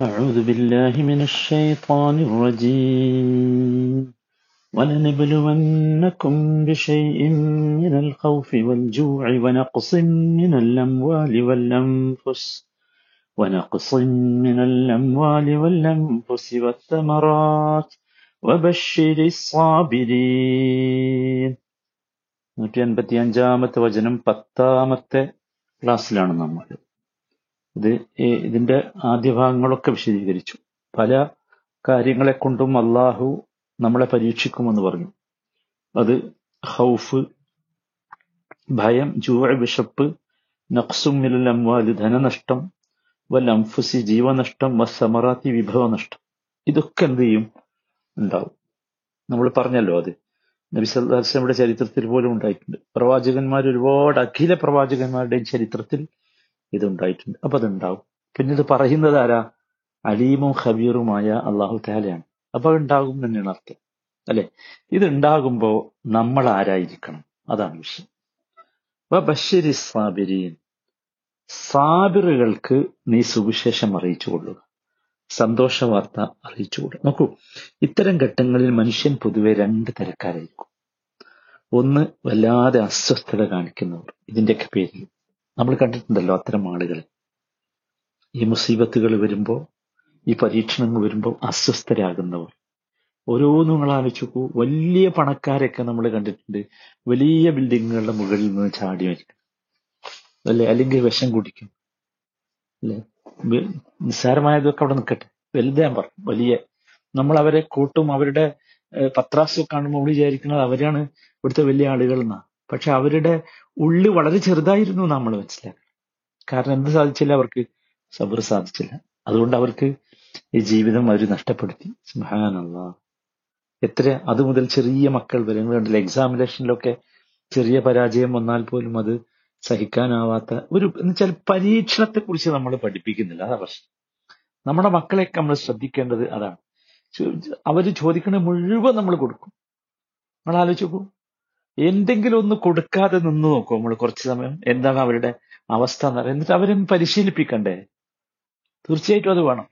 أعوذ بالله من الشيطان الرجيم ولنبلونكم بشيء من الخوف والجوع ونقص من الأموال والأنفس ونقص من الأموال والأنفس والثمرات وبشر الصابرين നൂറ്റി അൻപത്തി അഞ്ചാമത്തെ വചനം പത്താമത്തെ ക്ലാസ്സിലാണ് നമ്മൾ ഇത് ഇതിന്റെ ആദ്യ ഭാഗങ്ങളൊക്കെ വിശദീകരിച്ചു. പല കാര്യങ്ങളെ കൊണ്ടും അള്ളാഹു നമ്മളെ പരീക്ഷിക്കുമെന്ന് പറഞ്ഞു. അത് ഹൗഫ് ഭയം ജൂവ വിശപ്പ് നക്സും അംവാൽ ധനനഷ്ടം വൽ അംഫുസി ജീവനഷ്ടം വസമറാത്തി വിഭവനഷ്ടം. ഇതൊക്കെ എന്ത് ചെയ്യും? ഉണ്ടാവും. നമ്മൾ പറഞ്ഞല്ലോ അത്. നബി സല്ലാസ്ലമിയുടെ ചരിത്രത്തിൽ പോലും ഉണ്ടായിട്ടുണ്ട്. പ്രവാചകന്മാർ ഒരുപാട് അഖില പ്രവാചകന്മാരുടെയും ചരിത്രത്തിൽ ഇത് ഉണ്ടായിട്ടുണ്ട് അപ്പൊ അതുണ്ടാവും. പിന്നെ ഇത് പറയുന്നത് ആരാ? അലീമും ഖബീറുമായ അള്ളാഹു താലയാണ് അപ്പൊ ഉണ്ടാകും തന്നെയാണ് അർത്ഥം. അല്ലെ? ഇത് ഉണ്ടാകുമ്പോ നമ്മൾ ആരായിരിക്കണം? അതാണ് വിഷയം. ബഷരി സാബിരീൻ സാബിറുകൾക്ക് നീ സുവിശേഷം അറിയിച്ചു കൊള്ളുക. സന്തോഷ വാർത്ത അറിയിച്ചു കൊടുക്കുക നോക്കൂ ഇത്തരം ഘട്ടങ്ങളിൽ മനുഷ്യൻ പൊതുവെ രണ്ട് തരക്കാരായിരിക്കും. ഒന്ന് വല്ലാതെ അസ്വസ്ഥത കാണിക്കുന്നവർ. ഇതിന്റെയൊക്കെ പേരിൽ നമ്മൾ കണ്ടിട്ടുണ്ടല്ലോ അത്തരം ആളുകൾ. ഈ മുസീബത്തുകൾ വരുമ്പോ ഈ പരീക്ഷണങ്ങൾ വരുമ്പോൾ അസ്വസ്ഥരാകുന്നവർ. ഓരോന്നും നിങ്ങൾ വലിയ പണക്കാരൊക്കെ നമ്മൾ കണ്ടിട്ടുണ്ട്. വലിയ ബിൽഡിങ്ങുകളുടെ മുകളിൽ നിന്ന് ചാടി മരിക്കും. അല്ലെ? അല്ലെങ്കിൽ വിഷം കുടിക്കും. അല്ലെ? നിസ്സാരമായതൊക്കെ അവിടെ നിൽക്കട്ടെ. വലുത് പറഞ്ഞു. വലിയ. നമ്മൾ അവരെ കൂട്ടും അവരുടെ പത്രാസൊക്കെ കാണുമ്പോൾ വിചാരിക്കുന്നത് അവരാണ് ഇവിടുത്തെ വലിയ ആളുകൾ എന്നാ. പക്ഷെ അവരുടെ ഉള്ളു വളരെ ചെറുതായിരുന്നു നമ്മൾ മനസ്സിലാക്കി. കാരണം എന്ത് സാധിച്ചില്ല അവർക്ക്? സബർ സാധിച്ചില്ല. അതുകൊണ്ട് അവർക്ക് ഈ ജീവിതം അവർ നഷ്ടപ്പെടുത്തി. സുബ്ഹാനല്ലാ. എത്ര അത് മുതൽ ചെറിയ മക്കൾ വരെ കണ്ടില്ല എക്സാമിനേഷനിലൊക്കെ ചെറിയ പരാജയം വന്നാൽ പോലും അത് സഹിക്കാനാവാത്ത ഒരു എന്നുവെച്ചാൽ പരീക്ഷണത്തെ കുറിച്ച് നമ്മൾ പഠിപ്പിക്കുന്നില്ല. അതാ പ്രശ്നം. നമ്മുടെ മക്കളെയൊക്കെ നമ്മൾ ശ്രദ്ധിക്കേണ്ടത് അതാണ്. അവർ ചോദിക്കണ മുഴുവൻ നമ്മൾ കൊടുക്കും. നമ്മൾ ആലോചിച്ച് എന്തെങ്കിലും ഒന്ന് കൊടുക്കാതെ നിന്ന് നോക്കും നമ്മൾ കുറച്ച് സമയം. എന്താണ് അവരുടെ അവസ്ഥ എന്ന് പറയുന്നത് എന്നിട്ട് അവരെ പരിശീലിപ്പിക്കണ്ടേ? തീർച്ചയായിട്ടും അത് വേണം.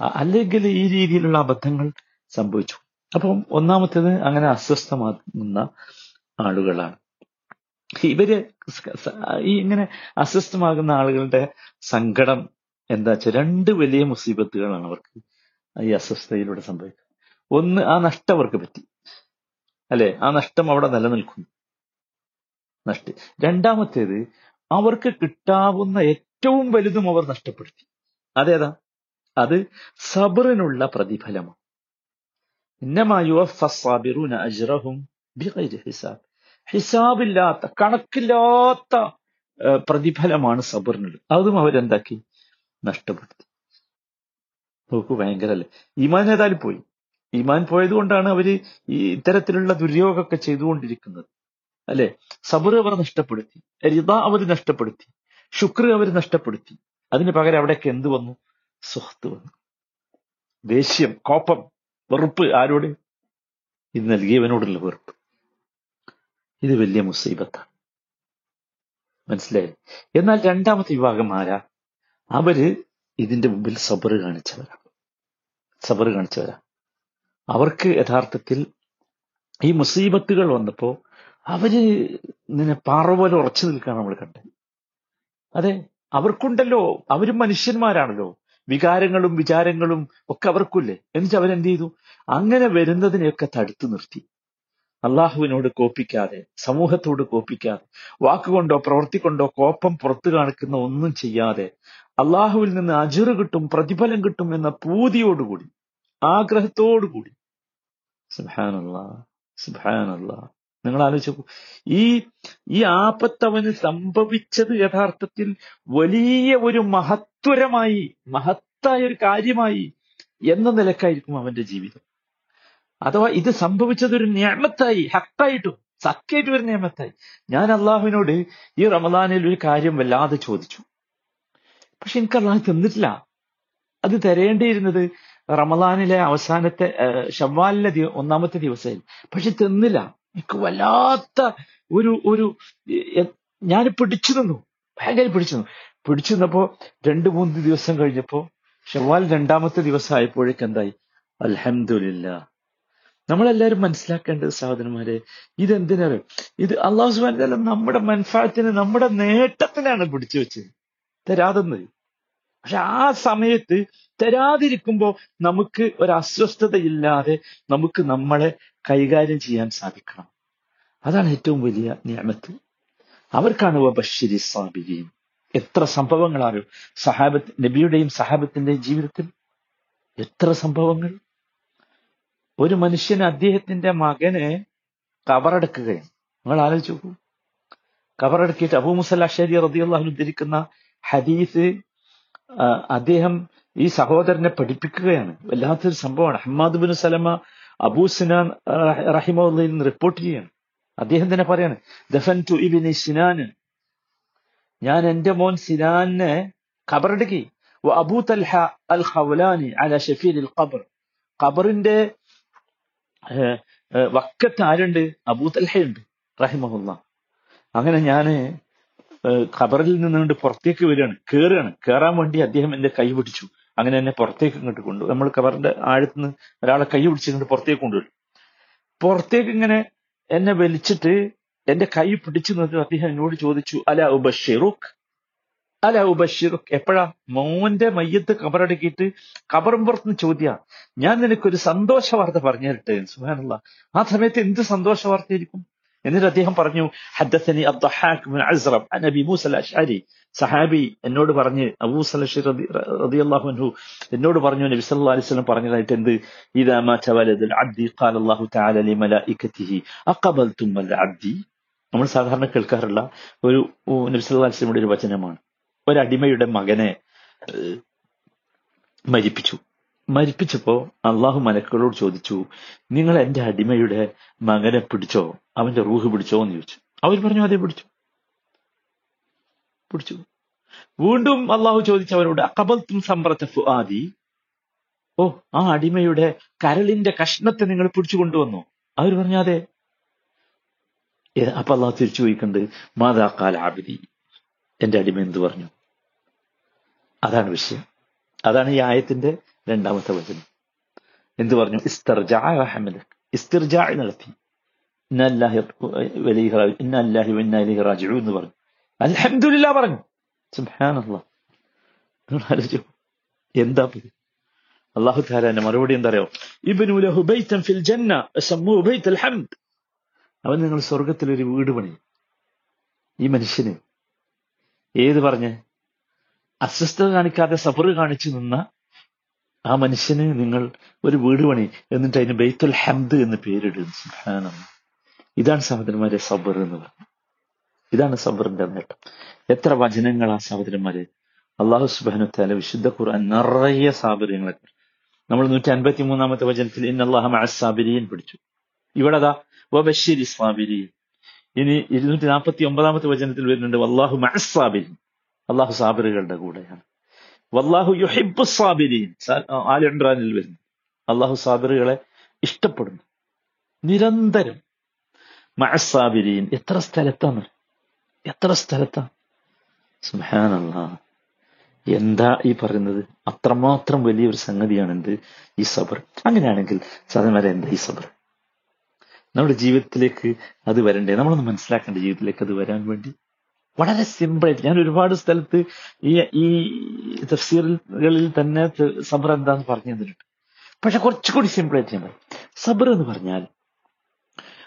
അല്ലെങ്കിൽ ഈ രീതിയിലുള്ള അബദ്ധങ്ങൾ സംഭവിച്ചു. അപ്പം ഒന്നാമത്തേത് അങ്ങനെ അസ്വസ്ഥമാകുന്ന ആളുകളാണ്. ഇവർ ഈ ഇങ്ങനെ അസ്വസ്ഥമാകുന്ന ആളുകളുടെ സങ്കടം എന്താ വെച്ചാൽ രണ്ട് വലിയ മുസീബത്തുകളാണ് അവർക്ക് ഈ അസ്വസ്ഥതയിലൂടെ സംഭവിക്കുന്നത്. ഒന്ന് ആ നഷ്ടം അവർക്ക് പറ്റി. അല്ലെ? ആ നഷ്ടം അവിടെ നിലനിൽക്കുന്നു. നഷ്ട. രണ്ടാമത്തേത് അവർക്ക് കിട്ടാവുന്ന ഏറ്റവും വലുതും അവർ നഷ്ടപ്പെടുത്തി. അതേതാ? അത് സബറിനുള്ള പ്രതിഫലമാണ്. ഹിസാബ്. ഹിസാബില്ലാത്ത കണക്കില്ലാത്ത പ്രതിഫലമാണ് സബറിനുള്ളത്. അതും അവരെന്താക്കി നഷ്ടപ്പെടുത്തി. നോക്കൂ ഭയങ്കരല്ലേ? ഈമാൻ ഏതായാലും പോയി. ഈമാൻ പോയതുകൊണ്ടാണ് അവർ ഈ ഇത്തരത്തിലുള്ള ദുര്യോഗമൊക്കെ ചെയ്തുകൊണ്ടിരിക്കുന്നത്. അല്ലെ? സബർ അവർ നഷ്ടപ്പെടുത്തി രിത അവർ നഷ്ടപ്പെടുത്തി ശുക്ർ അവർ നഷ്ടപ്പെടുത്തി. അതിന് പകരം അവിടേക്ക് എന്ത് വന്നു? സുഹത്ത് വന്നു. ദേഷ്യം കോപ്പം വെറുപ്പ് ആരോട്? ഇത് നൽകിയവനോടുള്ള വെറുപ്പ്. ഇത് വലിയ മുസീബത്താണ്. മനസ്സിലായി? എന്നാൽ രണ്ടാമത്തെ വിഭാഗം ആരാ? അവർ ഇതിന്റെ മുമ്പിൽ സബർ കാണിച്ചവരാ. സബർ കാണിച്ചവരാ. അവർക്ക് യഥാർത്ഥത്തിൽ ഈ മുസീബത്തുകൾ വന്നപ്പോ അവർ ഇങ്ങനെ പാറ പോലെ ഉറച്ചു നിൽക്കാൻ നമ്മൾ കണ്ടത്. അതെ അവർക്കുണ്ടല്ലോ അവരും മനുഷ്യന്മാരാണല്ലോ. വികാരങ്ങളും വിചാരങ്ങളും ഒക്കെ അവർക്കില്ലേ. എന്നിട്ട് അവരെന്ത് ചെയ്തു? അങ്ങനെ വരുന്നതിനെയൊക്കെ തടുത്തു നിർത്തി. അള്ളാഹുവിനോട് കോപ്പിക്കാതെ സമൂഹത്തോട് കോപ്പിക്കാതെ വാക്കുകൊണ്ടോ പ്രവൃത്തി കൊണ്ടോ കോപ്പം പുറത്തു കാണിക്കുന്ന ഒന്നും ചെയ്യാതെ അള്ളാഹുവിൽ നിന്ന് അജിറ് കിട്ടും പ്രതിഫലം കിട്ടും എന്ന പൂതിയോടുകൂടി ആഗ്രഹത്തോടുകൂടി സുബാനല്ലാ സുബാനുള്ള നിങ്ങൾ ആലോചിച്ച് ഈ ഈ ആപത്ത് അവന് സംഭവിച്ചത് യഥാർത്ഥത്തിൽ വലിയ ഒരു മഹത്വരമായി മഹത്തായ ഒരു കാര്യമായി എന്ന നിലക്കായിരിക്കും അവന്റെ ജീവിതം. അഥവാ ഇത് സംഭവിച്ചത് ഒരു നിയമത്തായി ഹക്കായിട്ടും സത്യമായിട്ട് ഒരു നിയമത്തായി. ഞാൻ അള്ളാഹുവിനോട് ഈ റമദാനിൽ ഒരു കാര്യം വല്ലാതെ ചോദിച്ചു. പക്ഷെ എനിക്ക് അള്ളാഹ് തന്നിട്ടില്ല. അത് തരേണ്ടിയിരുന്നത് റമദാനിലെ അവസാനത്തെ ഷവ്വാലിലെ ഒന്നാമത്തെ ദിവസമായിരുന്നു പക്ഷെ തിന്നില്ല. എനിക്ക് വല്ലാത്ത ഒരു ഒരു ഞാൻ പിടിച്ചു നിന്നു. ഭയങ്കര പിടിച്ചു നിന്നു. പിടിച്ചു നിന്നപ്പോ രണ്ടു മൂന്ന് ദിവസം കഴിഞ്ഞപ്പോ ഷവ്വാൽ രണ്ടാമത്തെ ദിവസം ആയപ്പോഴേക്ക് എന്തായി അലഹമില്ല നമ്മളെല്ലാവരും മനസ്സിലാക്കേണ്ടത് സഹോദരന്മാരെ ഇതെന്തിനാണ് ഇത് അള്ളാഹു സുബാൻ നമ്മുടെ മൻഫാത്തിന് നമ്മുടെ നേട്ടത്തിനാണ് പിടിച്ചു വെച്ചത്. തരാതെന്നത് പക്ഷെ ആ സമയത്ത് തരാതിരിക്കുമ്പോ നമുക്ക് ഒരു അസ്വസ്ഥതയില്ലാതെ നമുക്ക് നമ്മളെ കൈകാര്യം ചെയ്യാൻ സാധിക്കണം. അതാണ് ഏറ്റവും വലിയ നിയമത്ത്. അവർക്കാണ് ബഷീരി സാബിരിയും എത്ര സംഭവങ്ങളാണ് സഹാബത്ത് നബിയുടെയും സഹാബത്തിന്റെയും ജീവിതത്തിൽ? എത്ര സംഭവങ്ങൾ? ഒരു മനുഷ്യന് അദ്ദേഹത്തിന്റെ മകനെ കബറടക്കുകയാണ്. നിങ്ങൾ ആലോചിച്ചു നോക്കൂ. കബറടക്കിയിട്ട് അബൂ മുസല്ല ഷരി റതിയുള്ള ഉദ്ധരിക്കുന്ന ഹദീസ് അദ്ദേഹം ഈ സഹോദരനെ പഠിപ്പിക്കുകയാണ്. വല്ലാത്തൊരു സംഭവമാണ്. Ahmad bin Salama Abu Sinan റഹിമുള്ളയിൽ നിന്ന് റിപ്പോർട്ട് ചെയ്യാണ് അദ്ദേഹം തന്നെ പറയാണ് ദഫൻ ടു ഇബിനി സിനാന് ഞാൻ എന്റെ മോൻ സിനാനെ ഖബറടക്കി. അബൂ തൽഹ അൽ ഖൗലാനി അല ഷഫീൽ ഖബർ. ഖബറിന്റെ വക്കത്ത് ആരുണ്ട്? അബൂ തൽഹയുണ്ട് റഹിമഹുല്ല അങ്ങനെ ഞാൻ ഖബറിൽ നിന്നുകൊണ്ട് പുറത്തേക്ക് വരികയാണ്. കയറുകയാണ് കയറാൻ വേണ്ടി അദ്ദേഹം എന്റെ കൈ പിടിച്ചു. അങ്ങനെ എന്നെ പുറത്തേക്ക് ഇങ്ങോട്ട് കൊണ്ടു നമ്മൾ ഖബറിന്റെ ആഴത്തുനിന്ന് ഒരാളെ കൈ പിടിച്ചിങ്ങോട്ട് പുറത്തേക്ക് കൊണ്ടുവരും പുറത്തേക്ക് ഇങ്ങനെ എന്നെ വലിച്ചിട്ട് എന്റെ കൈ പിടിച്ചു നിർത്തി അദ്ദേഹം എന്നോട് ചോദിച്ചു അല ഉബഷിറുഖ് അല ഉബഷിറുഖ് എപ്പോഴാ? മോന്റെ മയ്യത്ത് കബറടക്കിയിട്ട് കബറും പുറത്തുനിന്ന് ചോദ്യ. ഞാൻ നിനക്കൊരു സന്തോഷ വാർത്ത പറഞ്ഞു തരട്ടെ സുഹാനുള്ള ആ സമയത്ത് എന്ത് സന്തോഷ വാർത്തയായിരിക്കും എന്നിട്ട് അദ്ദേഹം പറഞ്ഞു ഹദ്ദസനി അബ്ദഹാഖ് ബിൻ അസ്റം അൻ മൂസ അൽ അഷ്അരി സഹാബി എന്നോട് പറഞ്ഞ് അബൂ സലഷി റളിയല്ലാഹു അൻഹു എന്നോട് പറഞ്ഞു നബി സല്ലല്ലാഹു അലൈഹി വസല്ലം പറഞ്ഞതായിട്ട് എന്ത്? ഇദാ മാത അബ്ദി ഖാല തആല ലി മലായികതിഹി അഖബൽതും അൽ അബ്ദി. നമ്മൾ സാധാരണ കേൾക്കാറുള്ള ഒരു നബി സല്ലല്ലാഹു അലൈഹി വസല്ലമയുടെ ഒരു വചനമാണ്. ഒരു അടിമയുടെ മകനെ മരിപ്പിച്ചു. മരിപ്പിച്ചപ്പോ അള്ളാഹു മലക്കുകളോട് ചോദിച്ചു നിങ്ങൾ എന്റെ അടിമയുടെ മകനെ പിടിച്ചോ? അവന്റെ റൂഹ് പിടിച്ചോ? എന്ന് ചോദിച്ചു. അവർ പറഞ്ഞു അതെ പിടിച്ചു. പിടിച്ചു. വീണ്ടും അള്ളാഹു ചോദിച്ചു അവരോട് അക്കബൽത്തും സമ്പ്രത്ത ഫുആദി? ഓ ആ അടിമയുടെ കരളിന്റെ കഷ്ണത്തെ നിങ്ങൾ പിടിച്ചു കൊണ്ടുവന്നു? അവർ പറഞ്ഞു അതെ. അപ്പൊ അള്ളാഹു തിരിച്ചു ചോദിക്കുന്നുണ്ട് മാതാക്കാൽ ആബിദി എന്റെ അടിമ എന്ത് പറഞ്ഞു? അതാണ് വിഷയം. അതാണ് ഈ ആയത്തിന്റെ രണ്ടാമത്തെ വചനം. എന്ത് പറഞ്ഞു? നടത്തി എന്ന് പറഞ്ഞു. അൽഹംദുലില്ലാ പറഞ്ഞു. സുബ്ഹാനല്ലാഹ്. എന്താ അള്ളാഹു താലാന്റെ മറുപടി എന്താ അറിയോ? ഫിൽ ജന്ന അവൻ നിങ്ങൾ സ്വർഗത്തിൽ ഒരു വീട് പണി ഈ മനുഷ്യന് ഏത് പറഞ്ഞ്? അസ്വസ്ഥത കാണിക്കാതെ സബർ കാണിച്ചു നിന്ന ആ മനുഷ്യന് നിങ്ങൾ ഒരു വീട് പണി എന്നിട്ട് അതിന് ബൈത്തുൽ ഹംദ് എന്ന് പേരിടും. സുഹാനം ഇതാണ് സഹോദരന്മാരെ സബർ എന്ന് പറഞ്ഞു. ഇതാണ് സബറിന്റെ നേട്ടം. എത്ര വചനങ്ങൾ ആ സഹോദരന്മാരെ. അള്ളാഹു സുബാനു താല വിശുദ്ധ ഖുർആൻ നിറയെ സാബര്യങ്ങളെ നമ്മൾ നൂറ്റി അൻപത്തി മൂന്നാമത്തെ വചനത്തിൽ ഇൻ അള്ളാഹ പിടിച്ചു ഇവിടെ അതാ വബശ്ശിരി സാബിരിയൻ ഇനി ഇരുന്നൂറ്റി നാൽപ്പത്തി ഒമ്പതാമത്തെ വചനത്തിൽ വരുന്നുണ്ട് അള്ളാഹു മഹസാബിരി അള്ളാഹു സാബിറുകളുടെ കൂടെയാണ്. വല്ലാഹു യുഹിബു സാബിരീൻ ആൽ ഇമ്രാനിൽ വരുന്നു. അള്ളാഹു സാബിറുകളെ ഇഷ്ടപ്പെടുന്നു. നിരന്തരം. മഅസ്സാബിരീൻ. എത്ര സ്ഥലത്താണ്? എത്ര സ്ഥലത്താണ്? സുബ്ഹാനല്ലാ. എന്താ ഈ പറയുന്നത്? അത്രമാത്രം വലിയൊരു സംഗതിയാണ് എന്ത് ഈ സബർ? അങ്ങനെയാണെങ്കിൽ സാധാരണ എന്താ ഈ സബർ? നമ്മുടെ ജീവിതത്തിലേക്ക് അത് വരണ്ടേ? നമ്മളൊന്ന് മനസ്സിലാക്കേണ്ട ജീവിതത്തിലേക്ക് അത് വരാൻ വേണ്ടി വളരെ സിമ്പിളായിട്ട് ഞാൻ ഒരുപാട് സ്ഥലത്ത് ഈ ഈ തഫ്സീറുകളിൽ തന്നെ സബർ എന്താന്ന് പറഞ്ഞു തന്നിട്ടുണ്ട്. പക്ഷെ കുറച്ചുകൂടി സിമ്പിളായിട്ട് ഞാൻ പറയും. സബർ എന്ന് പറഞ്ഞാൽ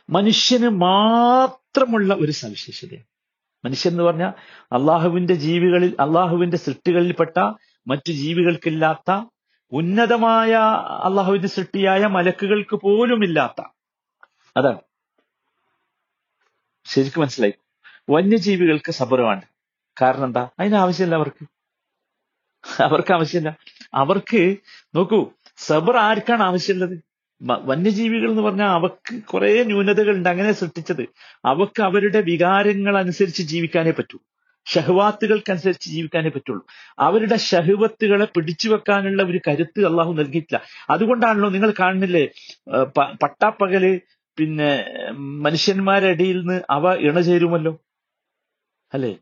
മനുഷ്യന് മാത്രമുള്ള ഒരു സവിശേഷതയാണ്. മനുഷ്യൻ എന്ന് പറഞ്ഞാൽ അള്ളാഹുവിന്റെ ജീവികളിൽ അള്ളാഹുവിന്റെ സൃഷ്ടികളിൽപ്പെട്ട മറ്റു ജീവികൾക്കില്ലാത്ത ഉന്നതമായ അള്ളാഹുവിന്റെ സൃഷ്ടിയായ മലക്കുകൾക്ക് പോലുമില്ലാത്ത. അതാണ്. ശരിക്കും മനസ്സിലായി? വന്യജീവികൾക്ക് സബറുമാണ് കാരണം എന്താ? അതിന് ആവശ്യമില്ല അവർക്ക്. അവർക്ക് ആവശ്യമില്ല. അവർക്ക് നോക്കൂ സബർ ആർക്കാണ് ആവശ്യമുള്ളത്? വന്യജീവികൾ എന്ന് പറഞ്ഞാൽ അവക്ക് കുറെ ന്യൂനതകളുണ്ട് അങ്ങനെ സൃഷ്ടിച്ചത്. അവക്ക് അവരുടെ വികാരങ്ങൾ അനുസരിച്ച് ജീവിക്കാനേ പറ്റൂ. ഷഹ്വാത്തുകൾക്കനുസരിച്ച് ജീവിക്കാനേ പറ്റുള്ളൂ. അവരുടെ ഷഹ്വത്തുകളെ പിടിച്ചു വെക്കാനുള്ള ഒരു കരുത്ത് അള്ളാഹു നൽകിയിട്ടില്ല. അതുകൊണ്ടാണല്ലോ നിങ്ങൾ കാണുന്നില്ലേ പട്ടാപ്പകൽ പിന്നെ മനുഷ്യന്മാരുടെ ഇടയിൽ നിന്ന് അവ ഇണചേരുമല്ലോ? അല്ലേ?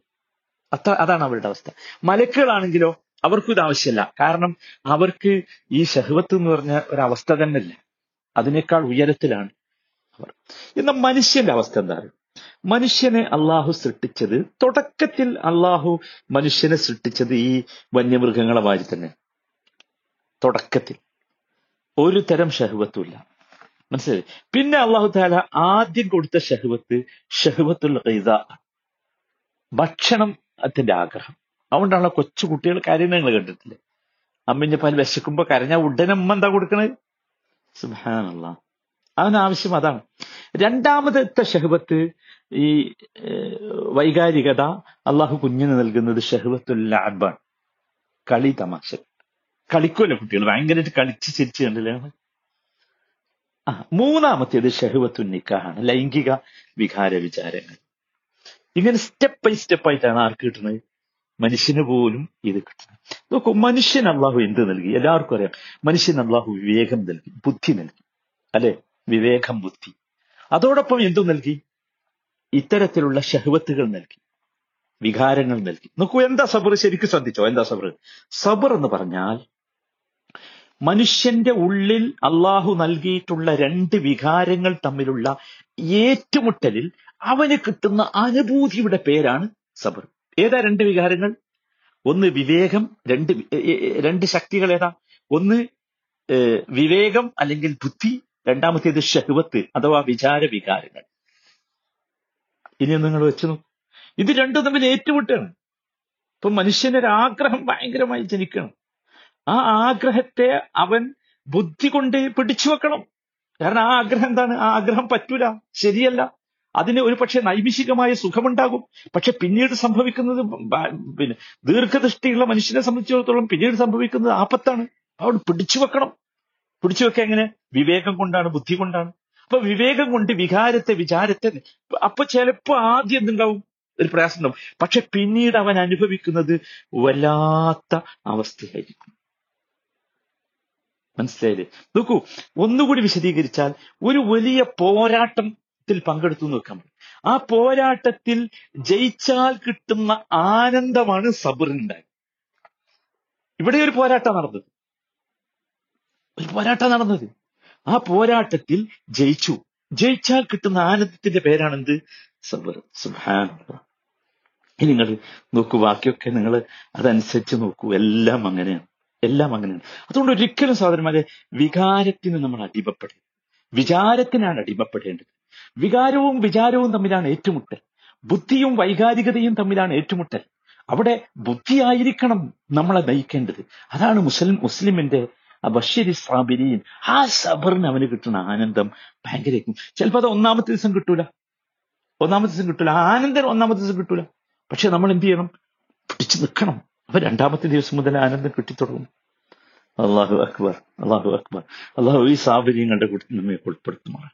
അത്ര അതാണ് അവരുടെ അവസ്ഥ. മലക്കുകളാണെങ്കിലോ അവർക്കും ഇത് ആവശ്യമല്ല. കാരണം അവർക്ക് ഈ ഷഹ്വത്ത് എന്ന് പറഞ്ഞ ഒരവസ്ഥ തന്നെയല്ല. അതിനേക്കാൾ ഉയരത്തിലാണ് അവർ. എന്നാൽ മനുഷ്യന്റെ അവസ്ഥ എന്താണ്? മനുഷ്യനെ അള്ളാഹു സൃഷ്ടിച്ചത് തുടക്കത്തിൽ അള്ളാഹു മനുഷ്യനെ സൃഷ്ടിച്ചത് ഈ വന്യമൃഗങ്ങളെ മാതിരി തന്നെ. തുടക്കത്തിൽ. ഒരു തരം ഷഹ്വത്തുമില്ല മനസ്സിലായി? പിന്നെ അള്ളാഹു താല ആദ്യം കൊടുത്ത ഷഹ്വത്ത് ഷഹ്വത്തുൽ ഖൈദ ഭക്ഷണം അതിന്റെ ആഗ്രഹം. അതുകൊണ്ടാണ് കൊച്ചു കുട്ടികൾ കരയുന്നത് നിങ്ങൾ കണ്ടിട്ടില്ലേ? അമ്മിന്റെ പാൽ വിശക്കുമ്പോ കരഞ്ഞ ഉടനെ അമ്മ എന്താ കൊടുക്കണത് സുഹാനുള്ള അവന് ആവശ്യം അതാണ്. രണ്ടാമത്തെ ഷഹബത്ത് ഈ വൈകാരികത അള്ളാഹു കുഞ്ഞിന് നൽകുന്നത് ഷഹബത്തുൽ ലാബാണ് കളി തമാശ. കളിക്കുമല്ലോ കുട്ടികൾ. ഭയങ്കരമായിട്ട് കളിച്ച് ചിരിച്ച് കണ്ടില്ലേ ആ മൂന്നാമത്തേത് ഷഹബത്തുൽ നിക്കാഹാണ്. ലൈംഗിക വികാര വിചാരങ്ങൾ ഇങ്ങനെ സ്റ്റെപ്പ് ബൈ സ്റ്റെപ്പ് ആയിട്ടാണ് ആർക്ക് കിട്ടുന്നത്? മനുഷ്യന് പോലും ഇത് കിട്ടുന്നത്. നോക്കൂ മനുഷ്യൻ അള്ളാഹു എന്ത് നൽകി? എല്ലാവർക്കും അറിയാം. മനുഷ്യൻ അള്ളാഹു വിവേകം നൽകി ബുദ്ധി നൽകി അല്ലെ? വിവേകം ബുദ്ധി. അതോടൊപ്പം എന്തു നൽകി? ഇത്തരത്തിലുള്ള ഷഹവത്തുകൾ നൽകി വികാരങ്ങൾ നൽകി. നോക്കൂ എന്താ സബർ ശരിക്കും ശ്രദ്ധിച്ചോ എന്താ സബർ സബർ എന്ന് പറഞ്ഞാൽ മനുഷ്യന്റെ ഉള്ളിൽ അള്ളാഹു നൽകിയിട്ടുള്ള രണ്ട് വികാരങ്ങൾ തമ്മിലുള്ള ഏറ്റുമുട്ടലിൽ അവന് കിട്ടുന്ന അനുഭൂതിയുടെ പേരാണ് സബർ. ഏതാ രണ്ട് വികാരങ്ങൾ? ഒന്ന് വിവേകം രണ്ട് രണ്ട് ശക്തികൾ ഏതാ? ഒന്ന് വിവേകം അല്ലെങ്കിൽ ബുദ്ധി രണ്ടാമത്തേത് ഷഹുവത്ത് അഥവാ വിചാര വികാരങ്ങൾ. ഇനി നിങ്ങൾ വെച്ചു നോക്കും. ഇത് രണ്ടും തമ്മിൽ ഏറ്റുമുട്ടാണ്. ഇപ്പൊ മനുഷ്യനൊരാഗ്രഹം ഭയങ്കരമായി ജനിക്കണം. ആ ആഗ്രഹത്തെ അവൻ ബുദ്ധി കൊണ്ട് പിടിച്ചു വെക്കണം. കാരണം ആ ആഗ്രഹം എന്താണ്? ആ ആഗ്രഹം പറ്റൂല. ശരിയല്ല. അതിന് ഒരു പക്ഷെ നൈമിഷികമായ സുഖമുണ്ടാകും. പക്ഷെ പിന്നീട് സംഭവിക്കുന്നത് പിന്നെ ദീർഘദൃഷ്ടിയുള്ള മനുഷ്യനെ സംബന്ധിച്ചിടത്തോളം പിന്നീട് സംഭവിക്കുന്നത് ആപത്താണ്. അവിടെ പിടിച്ചു വെക്കണം. പിടിച്ചു വെക്കാൻ എങ്ങനെ? വിവേകം കൊണ്ടാണ് ബുദ്ധി കൊണ്ടാണ്. അപ്പൊ വിവേകം കൊണ്ട് വികാരത്തെ വിചാരത്തെ അപ്പൊ ചിലപ്പോ ആദ്യം എന്തുണ്ടാവും? ഒരു പ്രയാസം ഉണ്ടാവും. പക്ഷെ പിന്നീട് അവൻ അനുഭവിക്കുന്നത് വല്ലാത്ത അവസ്ഥയായിരിക്കും. മനസ്സിലായില്ലേ? നോക്കൂ ഒന്നുകൂടി വിശദീകരിച്ചാൽ ഒരു വലിയ പോരാട്ടത്തിൽ പങ്കെടുത്തു എന്ന് പറ്റും. ആ പോരാട്ടത്തിൽ ജയിച്ചാൽ കിട്ടുന്ന ആനന്ദമാണ് സബറിനുണ്ടായത്. ഇവിടെ ഒരു പോരാട്ടം നടന്നത്. ഒരു പോരാട്ടം നടന്നത്. ആ പോരാട്ടത്തിൽ ജയിച്ചു. ജയിച്ചാൽ കിട്ടുന്ന ആനന്ദത്തിന്റെ പേരാണെന്ത്? സബർ. സുഹാൻ ഇനി നിങ്ങൾ നോക്കൂ ബാക്കിയൊക്കെ നിങ്ങൾ അതനുസരിച്ച് നോക്കൂ. എല്ലാം അങ്ങനെയാണ്. എല്ലാം അങ്ങനെയാണ്. അതുകൊണ്ട് ഒരിക്കലും സഹോദരന്മാരെ വികാരത്തിന് നമ്മൾ അടിമപ്പെടരുത്. വിചാരത്തിനാണ് അടിമപ്പെടേണ്ടത്. വികാരവും വിചാരവും തമ്മിലാണ് ഏറ്റുമുട്ടൽ. ബുദ്ധിയും വൈകാരികതയും തമ്മിലാണ് ഏറ്റുമുട്ടൽ. അവിടെ ബുദ്ധിയായിരിക്കണം നമ്മളെ നയിക്കേണ്ടത്. അതാണ് മുസ്ലിം മുസ്ലിമിന്റെ ബഷീരി സാബിരിയും ആ സബറിന് അവന് കിട്ടുന്ന ആനന്ദം ഭയങ്കര ചിലപ്പോൾ അത് ഒന്നാമത്തെ ദിവസം കിട്ടൂല. ഒന്നാമത്തെ ദിവസം കിട്ടൂല. ആനന്ദം ഒന്നാമത്തെ ദിവസം കിട്ടൂല. പക്ഷെ നമ്മൾ എന്ത് ചെയ്യണം? പിടിച്ചു നിൽക്കണം. അപ്പൊ രണ്ടാമത്തെ ദിവസം മുതൽ ആനന്ദം കിട്ടിത്തുടങ്ങും. അള്ളാഹു അക്ബർ അള്ളാഹു അക്ബർ. അള്ളാഹു ഈ സാഹചര്യങ്ങളുടെ കൂട്ടത്തിൽ നമ്മെ ഉൾപ്പെടുത്തുമാണ്